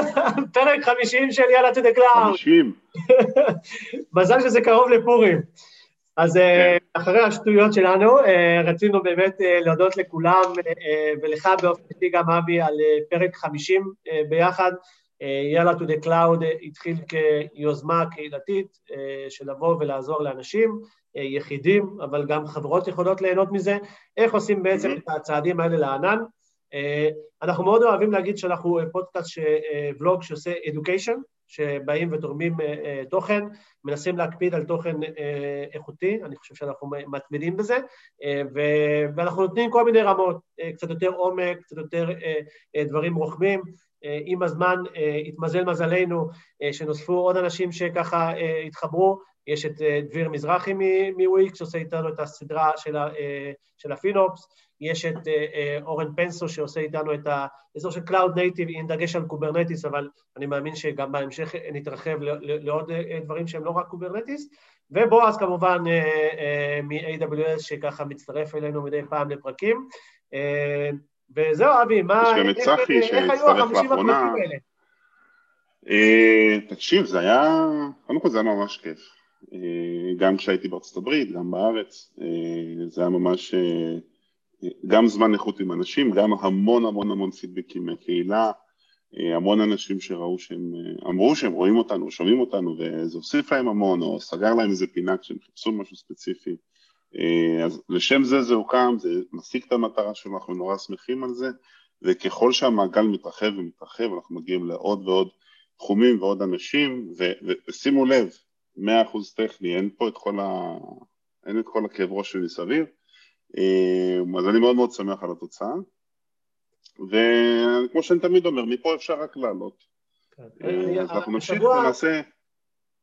פרק 50 של יאללה to the cloud. 50. מזל שזה קרוב לפורים. אז אה, כן. אחרי השטויות שלנו, אה, רצינו באמת אה, להודות לכולם, ולך באופן אישי גם אבי, על פרק 50 ביחד. יאללה to the cloud התחיל כיוזמה קהילתית של לבוא ולעזור לאנשים, יחידים, אבל גם חברות יכולות ליהנות מזה. איך עושים בעצם. את הצעדים האלה לענן? אנחנו מאוד אוהבים להגיד שאנחנו פודקאסט, ולוג שעושה education, שבאים ותורמים אה, אה, תוכן, מנסים להקפיד על תוכן אה, איכותי, אני חושב שאנחנו מתמידים בזה, ואנחנו נותנים כל מיני רמות, קצת יותר עומק, קצת יותר דברים רוחבים. עם הזמן התמזל מזלנו שנוספו עוד אנשים שככה התחברו, יש את דביר מזרחי מוויקס שעושה איתנו את הסדרה של ה FinOps, יש את אה, אה, אורן פנסו שעושה איתנו את האזור של Cloud Native עם דגש על Kubernetes, אבל אני מאמין שגם בהמשך נתרחב לעוד אה, דברים שהם לא רק Kubernetes, ובועז כמובן מ-AWS שככה מצטרף אלינו מדי פעם לפרקים. וזהו, אבי, מה... יש גם את צחי שהצטרף לאחרונה. תקשיב, זה היה, קודם כל זה היה ממש כיף. גם כשהייתי בארצות הברית, גם בארץ, זה היה ממש גם זמן איכות עם אנשים, גם המון המון המון פידבקים מהקהילה, אה, המון אנשים שראו שהם, אה, אמרו שהם רואים אותנו, שומעים אותנו, וזה הוסיף להם המון, או סגר להם איזה פינה כשהם חיפשו משהו ספציפי. אה, אז לשם זה זה הוקם, זה משיג את המטרה שלנו, אנחנו נורא שמחים על זה, וככל שהמעגל מתרחב ומתרחב, אנחנו מגיעים לעוד ועוד תחומים ועוד אנשים, ושימו לב, 100% טכני, אין פה את כל, ה... אין את כל הכאב ראש שמסביב, אמ, אז אני מאוד מאוד שמח על התוצאה, וכמו שאני תמיד אומר, מפה אפשר רק לעלות. כן. אה, אז אנחנו נמשיך ונעשה...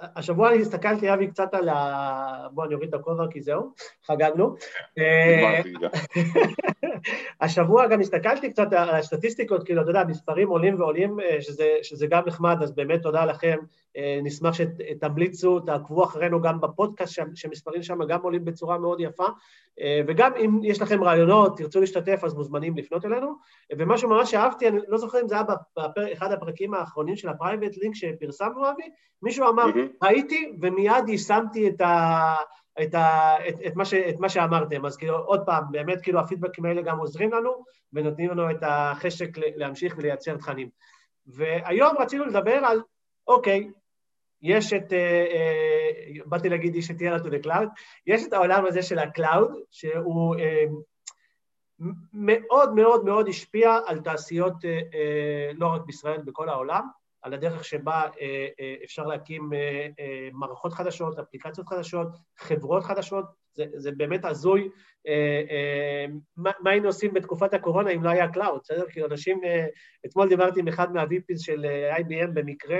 השבוע אני הסתכלתי, אבי, קצת על ה... בוא, אני אוריד את הכובע כי זהו, חגגנו. השבוע גם הסתכלתי קצת על הסטטיסטיקות, כאילו, אתה יודע, מספרים עולים ועולים, אה, שזה, שזה גם נחמד, אז באמת תודה לכם. אה, נשמח שתמליצו, תעקבו אחרינו גם בפודקאסט, שמספרים שם גם עולים בצורה מאוד יפה. אה, וגם אם יש לכם רעיונות, תרצו להשתתף, אז מוזמנים לפנות אלינו. ומשהו ממש שאהבתי, אני לא זוכר אם זה היה באחד הפרקים האחרונים של ה private link שפרסמנו, אבי, מישהו אמר, הייתי ומיד יישמתי את ה... את, ה, את, את, מה ש, את מה שאמרתם. אז כאילו, עוד פעם, באמת כאילו הפידבקים האלה גם עוזרים לנו ונותנים לנו את החשק להמשיך ולייצר תכנים. והיום רצינו לדבר על, אוקיי, יש את, אה, אה, באתי להגיד, יש את יאללה to the cloud, יש את העולם הזה של ה cloud, שהוא אה, מאוד מאוד מאוד השפיע על תעשיות אה, אה, לא רק בישראל, בכל העולם. על הדרך שבה אה, אה, אפשר להקים אה, מערכות חדשות, אפליקציות חדשות, חברות חדשות, זה, זה באמת הזוי. מה, היינו עושים בתקופת הקורונה אם לא היה cloud, בסדר? כי אנשים, אתמול דיברתי עם אחד מה-VPs של IBM במקרה,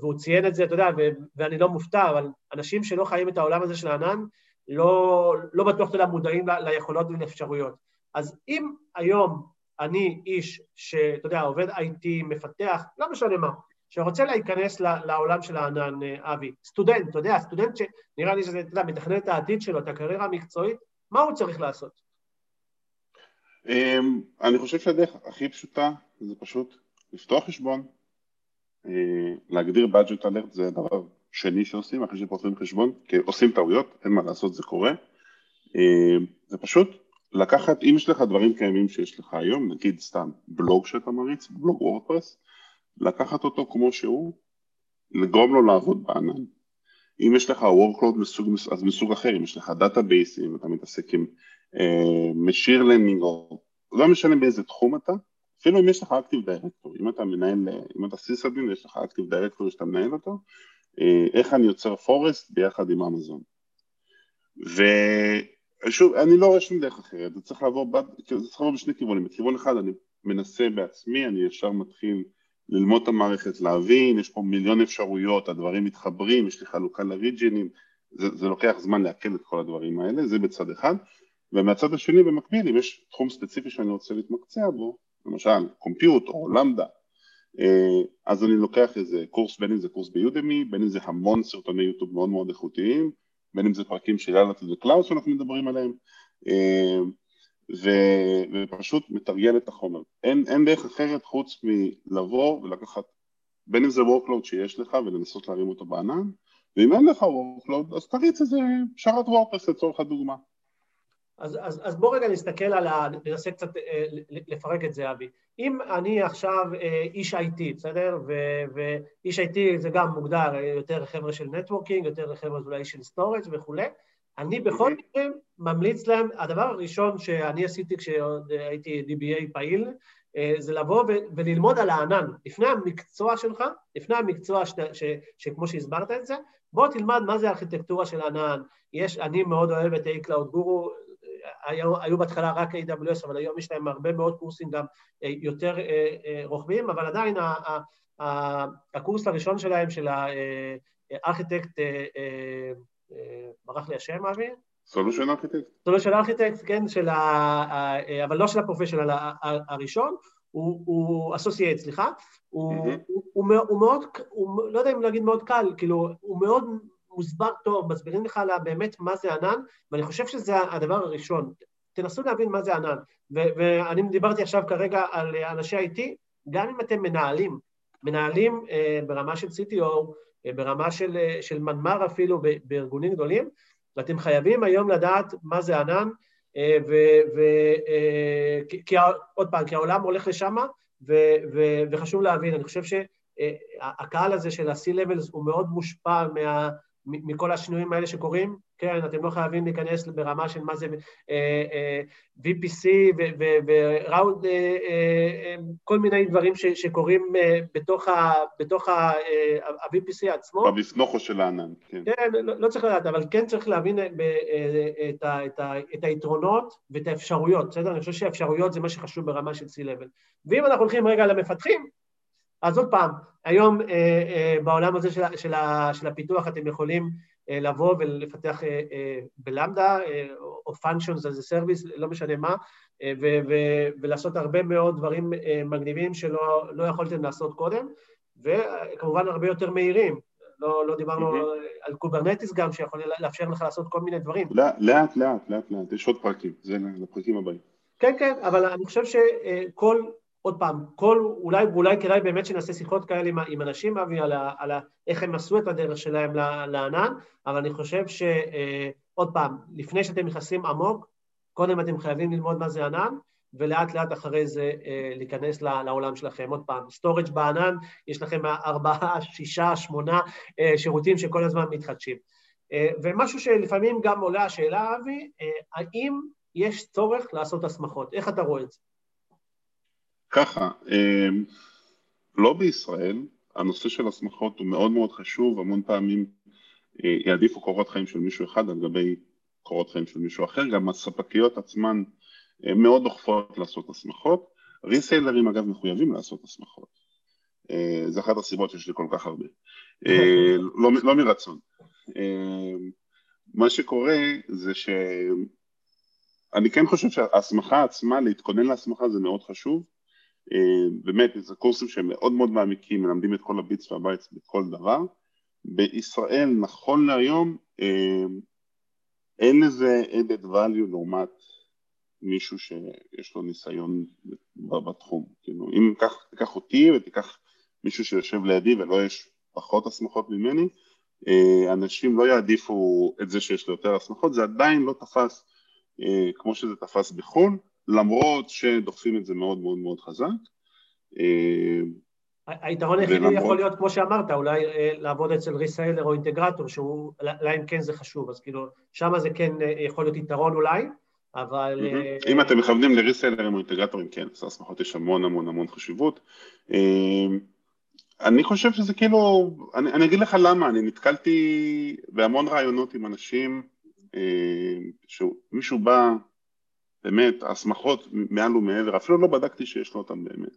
והוא ציין את זה, אתה יודע, ואני לא מופתע, אבל אנשים שלא חיים את העולם הזה של הענן, לא, לא בטוח, אתה יודע, מודעים ליכולות ולאפשרויות. אז אם היום אני איש שאתה יודע, עובד IT, מפתח, לא משנה מה, שרוצה להיכנס לעולם של הענן, אה, אבי, סטודנט, אתה יודע, סטודנט שנראה לי שזה, אתה יודע, מתכנן את העתיד שלו, את הקריירה המקצועית, מה הוא צריך לעשות? אמ, אני חושב שהדרך הכי פשוטה זה פשוט לפתוח חשבון, אה, להגדיר budget alert, זה הדבר שני שעושים אחרי שפותחים חשבון, כי עושים טעויות, אין מה לעשות, זה קורה. אה, זה פשוט לקחת, אם יש לך דברים קיימים שיש לך היום, נגיד סתם בלוג שאתה מריץ, בלוג וורדפרס, לקחת אותו כמו שהוא, לגרום לו לעבוד בענן. אם יש לך workload מסוג, אז מסוג אחר, אם יש לך database, אם אתה מתעסק עם machine uh, learning או לא משנה באיזה תחום אתה, אפילו אם יש לך Active Directory, אם אתה מנהל, אם אתה sysadmin ויש לך Active Directory שאתה מנהל אותו, uh, איך אני יוצר forest ביחד עם אמזון. שוב, אני לא רואה שום דרך אחרת, זה צריך לעבור, כאילו, זה צריך לעבור בשני כיוונים, בכיוון אחד אני מנסה בעצמי, אני ישר מתחיל ללמוד את המערכת, להבין, יש פה מיליון אפשרויות, הדברים מתחברים, יש לי חלוקה לריג'ינים, זה, זה לוקח זמן לעכל את כל הדברים האלה, זה בצד אחד, ומהצד השני במקביל, אם יש תחום ספציפי שאני רוצה להתמקצע בו, למשל קומפיוט או למדה, אה, אז אני לוקח איזה קורס, בין אם זה קורס ביודמי, בין אם זה המון סרטוני יוטיוב מאוד מאוד איכותיים, בין אם זה פרקים של the cloud שאנחנו מדברים עליהם, אה, ו, ופשוט מתרגל את החומר. אין, אין דרך אחרת חוץ מלבוא ולקחת, בין אם זה workload שיש לך ולנסות להרים אותו בענן, ואם אין לך workload אז תריץ איזה שרת WordPress לצורך הדוגמה. אז, אז, אז בוא רגע נסתכל על ה... ננסה קצת אה, לפרק את זה, אבי. אם אני עכשיו אה, איש IT, בסדר? ו, ואיש IT זה גם מוגדר אה, יותר חבר'ה של networking, יותר חבר'ה אולי של storage וכולי, אני בכל מקרה ממליץ להם, הדבר הראשון שאני עשיתי כשעוד הייתי DBA פעיל, זה לבוא וללמוד על הענן. לפני המקצוע שלך, לפני המקצוע ש, ש, שכמו שהסברת את זה, בוא תלמד מה זה ארכיטקטורה של ענן. יש, אני מאוד אוהב את A-Cloud Guru, היו, היו בהתחלה רק A.W.S, אבל היום יש להם הרבה מאוד קורסים גם אה, יותר אה, אה, רוחביים, אבל עדיין הקורס הראשון שלהם, של הארכיטקט, ברח לי השם, אבי? solution architect. solution architect, כן, של ה... אבל לא של ה professional הראשון, הוא associate, סליחה, הוא מאוד, לא יודע אם להגיד מאוד קל, כאילו, הוא מאוד מוסבר טוב, מסבירים לך לה באמת מה זה ענן, ואני חושב שזה הדבר הראשון. תנסו להבין מה זה ענן. ואני דיברתי עכשיו כרגע על אנשי IT, גם אם אתם מנהלים, מנהלים אה, ברמה של CTO, אה, ברמה של, אה, של מנמ"ר אפילו בארגונים גדולים, ואתם חייבים היום לדעת מה זה ענן, אה, ו, ו, אה, כי, עוד פעם, כי העולם הולך לשם, וחשוב להבין, אני חושב שהקהל הזה של ה-C-Levels הוא מאוד מושפע מה, מכל השינויים האלה שקורים, כן, אתם לא חייבים להיכנס ברמה של מה זה אה, אה, VPC וראוד, אה, כל מיני דברים שקורים בתוך ה-VPC עצמו. במסנוכו של הענן, כן. כן, לא, לא צריך לדעת, אבל כן צריך להבין את היתרונות ואת האפשרויות, בסדר? אני חושב שהאפשרויות זה מה שחשוב ברמה של C-Level. ואם אנחנו הולכים רגע למפתחים, אז עוד פעם, היום אה, אה, בעולם הזה של, של, של הפיתוח אתם יכולים אה, לבוא ולפתח אה, אה, ב Lambda אה, או functions as a service, לא משנה מה, אה, ו, ו, ולעשות הרבה מאוד דברים אה, מגניבים שלא לא יכולתם לעשות קודם, וכמובן הרבה יותר מהירים. לא, לא דיברנו mm-hmm. על Kubernetes גם, שיכול לאפשר לך לעשות כל מיני דברים. לאט, לאט, לאט, לאט, לאט, יש עוד פרקים, זה לפרקים הבאים. כן, כן, אבל אני חושב שכל עוד פעם, כל, אולי, אולי כדאי באמת שנעשה שיחות כאלה עם, עם אנשים, אבי, על, ה, על ה, איך הם עשו את הדרך שלהם לענן, אבל אני חושב שעוד אה, פעם, לפני שאתם נכנסים עמוק, קודם אתם חייבים ללמוד מה זה ענן, ולאט לאט אחרי זה אה, להיכנס לעולם שלכם. עוד פעם, storage בענן, יש לכם ארבעה, שישה, שמונה אה, שירותים שכל הזמן מתחדשים. אה, ומשהו שלפעמים גם עולה השאלה, אבי, אה, האם יש צורך לעשות הסמכות? איך אתה רואה את זה? ככה, אמ, לא בישראל, הנושא של הסמכות הוא מאוד מאוד חשוב, המון פעמים אה, יעדיפו קורות חיים של מישהו אחד על גבי קורות חיים של מישהו אחר, גם הספקיות עצמן אה, מאוד דוחפות לעשות הסמכות, ריסיילרים אגב מחויבים לעשות הסמכות, אה, זה אחת הסיבות שיש לי כל כך הרבה, לא, לא מרצון. מה שקורה זה שאני כן חושב שההסמכה עצמה, להתכונן להסמכה זה מאוד חשוב, באמת זה קורסים שהם מאוד מאוד מעמיקים, מלמדים את כל ה bits וה bytes בכל דבר. בישראל נכון להיום אה, אין לזה added value לעומת מישהו שיש לו ניסיון בתחום. כאילו אם תיקח, תיקח אותי ותיקח מישהו שיושב לידי ולא יש פחות הסמכות ממני, אה, אנשים לא יעדיפו את זה שיש לו יותר הסמכות, זה עדיין לא תפס כמו שזה תפס בחו"ל, למרות שדוחפים את זה מאוד מאוד מאוד חזק. אה, היתרון היחידי יכול להיות, כמו שאמרת, אולי אה, לעבוד אצל ריסיילר או אינטגרטור, שהוא, להם כן זה חשוב, אז כאילו, שם זה כן אה, יכול להיות יתרון אולי, אבל... אם אתם מכוונים לריסיילרים או אינטגרטורים, כן, אז הסמכות יש המון המון המון חשיבות. אני חושב שזה כאילו, אני, אני אגיד לך למה, אני נתקלתי בהמון רעיונות עם אנשים, שמישהו בא, באמת, הסמכות מעל ומעבר, אפילו לא בדקתי שיש לו אותם באמת.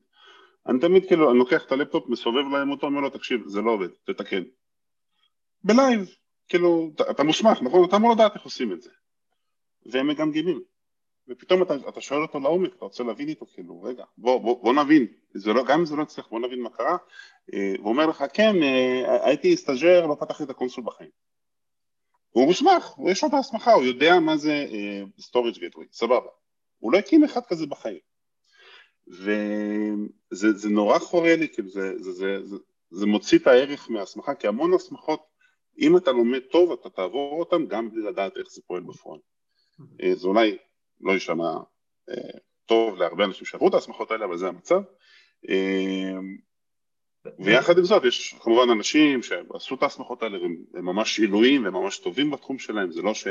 אני תמיד כאילו, אני לוקח את הלפטופ, מסובב להם אותו, אומר לו, תקשיב, זה לא עובד, תתקן. ב live, כאילו, אתה, אתה מוסמך, נכון? אתה אמור לדעת איך עושים את זה. והם מגמגמים. ופתאום אתה, אתה שואל אותו לעומק, אתה רוצה להבין איתו, כאילו, רגע, בוא, בוא, בוא נבין, לא, גם אם זה לא יצליח, בוא נבין מה קרה. אה, הוא אומר לך, כן, אה, הייתי סטאג'ר, לא פתחתי את ה console בחיים. הוא מוסמך, יש לו את ההסמכה, הוא יודע מה זה uh, storage gateway, סבבה. הוא לא הקים אחד כזה בחיים. וזה נורא חורה לי, כאילו זה, זה, זה, זה, זה מוציא את הערך מההסמכה, כי המון הסמכות, אם אתה לומד טוב, אתה תעבור אותן גם בלי לדעת איך זה פועל בפועל. אה, זה אולי לא יישמע אה, טוב להרבה אנשים שעברו את ההסמכות האלה, אבל זה המצב. אה, ויחד עם זאת, יש כמובן אנשים שעשו את ההסמכות האלה והם ממש עילויים וממש טובים בתחום שלהם, זה לא ש...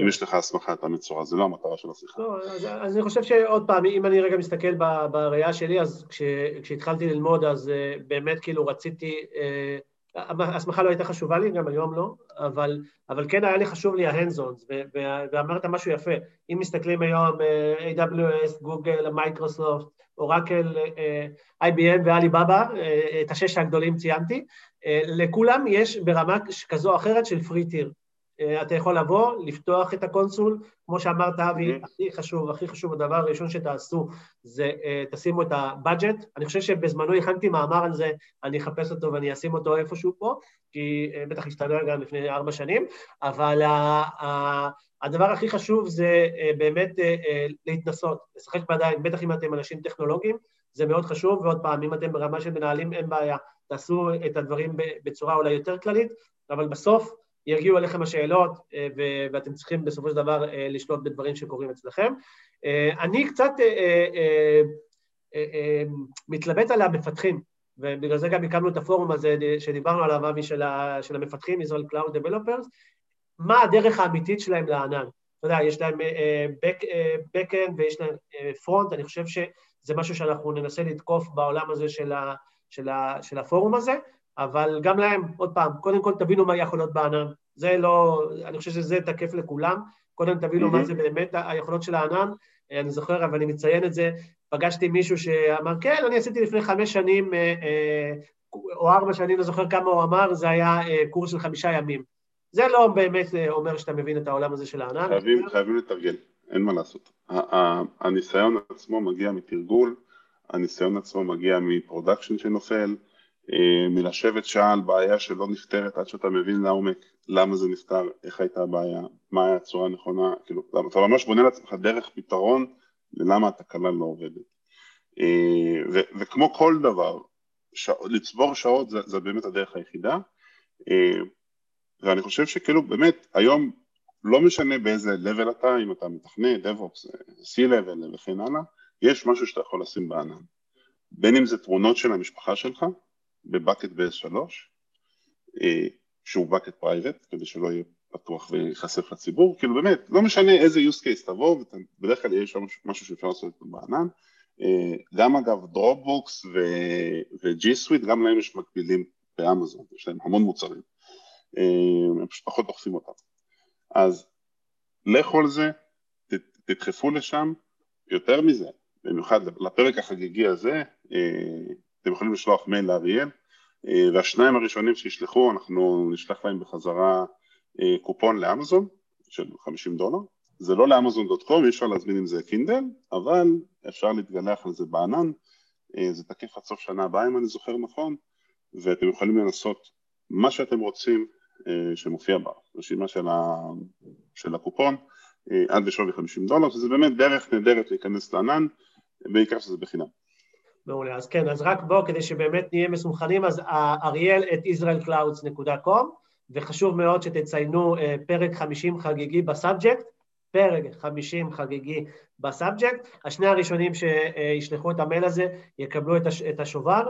אם יש לך הסמכה אתה מצורע, זה לא המטרה של השיחה. לא, אז, אז אני חושב שעוד פעם, אם אני רגע מסתכל בראייה שלי, אז כש, כשהתחלתי ללמוד, אז uh, באמת כאילו רציתי, uh, ההסמכה לא הייתה חשובה לי, גם היום לא, אבל, אבל כן היה לי חשוב לי ה-hands-ons, ואמרת משהו יפה, אם מסתכלים היום uh, AWS, גוגל, מייקרוסופט, אורקל, IBM ואליבאבא, את השש הגדולים ציינתי, לכולם יש ברמה כזו או אחרת של free tier. אה, אתה יכול לבוא, לפתוח את ה console, כמו שאמרת אבי, mm-hmm. הכי חשוב, הכי חשוב, הדבר הראשון שתעשו זה uh, תשימו את ה budget, אני חושב שבזמנו הכנתי מאמר על זה, אני אחפש אותו ואני אשים אותו איפשהו פה, כי uh, בטח השתנה גם לפני ארבע שנים, אבל uh, uh, הדבר הכי חשוב זה uh, באמת uh, uh, להתנסות, לשחק בידיים, בטח אם אתם אנשים טכנולוגיים, זה מאוד חשוב, ועוד פעם, אם אתם ברמה של מנהלים, אין בעיה, תעשו את הדברים בצורה אולי יותר כללית, אבל בסוף, יגיעו אליכם השאלות אה, ואתם צריכים בסופו של דבר אה, לשלוט בדברים שקורים אצלכם. אה, אני קצת מתלבט על המפתחים, ובגלל זה גם הקמנו את הפורום הזה שדיברנו עליו, אבי, של, המפתחים, Israel Cloud Developers, מה הדרך האמיתית שלהם לענן. אתה יודע, יש להם back-end ויש להם front, אני חושב שזה משהו שאנחנו ננסה לתקוף בעולם הזה של הפורום הזה, אבל גם להם, עוד פעם, קודם כל תבינו מה יכולות בענן. זה לא, אני חושב שזה תקף לכולם. קודם תבינו mm-hmm. מה זה באמת היכולות של הענן. אני זוכר, אבל אני מציין את זה, פגשתי מישהו שאמר, כן, אני עשיתי לפני חמש שנים, אה, אה, או ארבע שנים, לא זוכר כמה הוא אמר, זה היה אה, קורס של חמישה ימים. זה לא באמת אומר שאתה מבין את העולם הזה של הענן. חייבים, חייבים לתרגל, אין מה לעשות. הניסיון עצמו מגיע מתרגול, הניסיון עצמו מגיע מ production שנופל, אה, מלשבת שעה על בעיה שלא נפתרת עד שאתה מבין לעומק למה זה נפתר, איך הייתה הבעיה, מה היה הצורה הנכונה, כאילו, אתה ממש בונה לעצמך דרך פתרון ללמה התקלה לא עובדת. אה, ו- וכמו כל דבר, ש- לצבור שעות זה, זה באמת הדרך היחידה, אה, ואני חושב שכאילו באמת היום לא משנה באיזה level אתה, אם אתה מתכנת, DevOps, C-Level וכן הלאה, יש משהו שאתה יכול לשים בענן. בין אם זה תמונות של המשפחה שלך, ב bucket ב-S3, אה, שהוא bucket private, כדי שלא יהיה פתוח וייחשף לציבור, כאילו באמת, לא משנה איזה use case תבוא, בדרך כלל יש שם משהו שאפשר לעשות אותו בענן, אה, גם אגב Dropbox ו-G Suite, גם להם יש מקבילים באמזון, יש להם המון מוצרים, אה, הם פשוט פחות דוחפים אותם. אז לכו על זה, תדחפו לשם, יותר מזה, במיוחד לפרק החגיגי הזה, אתם יכולים לשלוח מייל לאריאל, אה, והשניים הראשונים שישלחו, אנחנו נשלח להם בחזרה אה, קופון לאמזון של 50 דולר. זה לא לאמזון.קום, אי אפשר להזמין עם זה קינדל, אבל אפשר להתגלח על זה בענן, אה, זה תקף עד סוף שנה הבאה אם אני זוכר נכון, ואתם יכולים לנסות מה שאתם רוצים שמופיע ברשימה של, ה... של הקופון עד לשווי 50 דולר, שזה באמת דרך נהדרת להיכנס לענן, בעיקר שזה בחינם. מעולה, אז כן, אז רק בואו, כדי שבאמת נהיה מסונכנים, אז אריאל את israelclouds.com, וחשוב מאוד שתציינו אה, פרק 50 חגיגי ב subject, פרק 50 חגיגי ב subject. השני הראשונים שישלחו את המייל הזה יקבלו את השובר,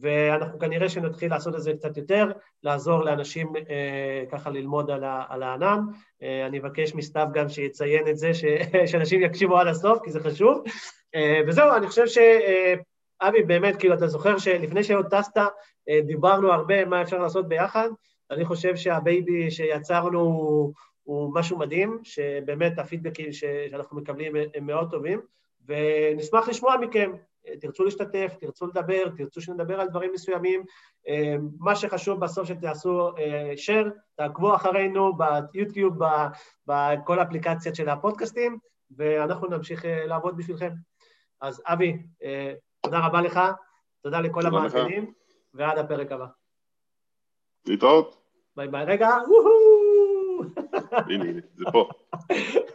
ואנחנו כנראה שנתחיל לעשות את זה קצת יותר, לעזור לאנשים אה, ככה ללמוד על הענן. אה, אני אבקש מסתיו גם שיציין את זה, שאנשים יקשיבו עד הסוף, כי זה חשוב. וזהו, אני חושב ש... אבי, באמת, כאילו, אתה זוכר שלפני שעוד טסת, אה, דיברנו הרבה מה אפשר לעשות ביחד. אני חושב שה baby שיצרנו הוא משהו מדהים, שבאמת הפידבקים שאנחנו מקבלים הם מאוד טובים, ונשמח לשמוע מכם. תרצו להשתתף, תרצו לדבר, תרצו שנדבר על דברים מסוימים. אה, מה שחשוב בסוף שתעשו אה, share, תעקבו אחרינו ביוטיוב, בכל האפליקציות של הפודקאסטים, ואנחנו נמשיך לעבוד בשבילכם. אז אבי, תודה רבה לך, תודה לכל המאזינים, ועד הפרק הבא. להתראות. ביי ביי. רגע, וואו! הנה, הנה, זה פה.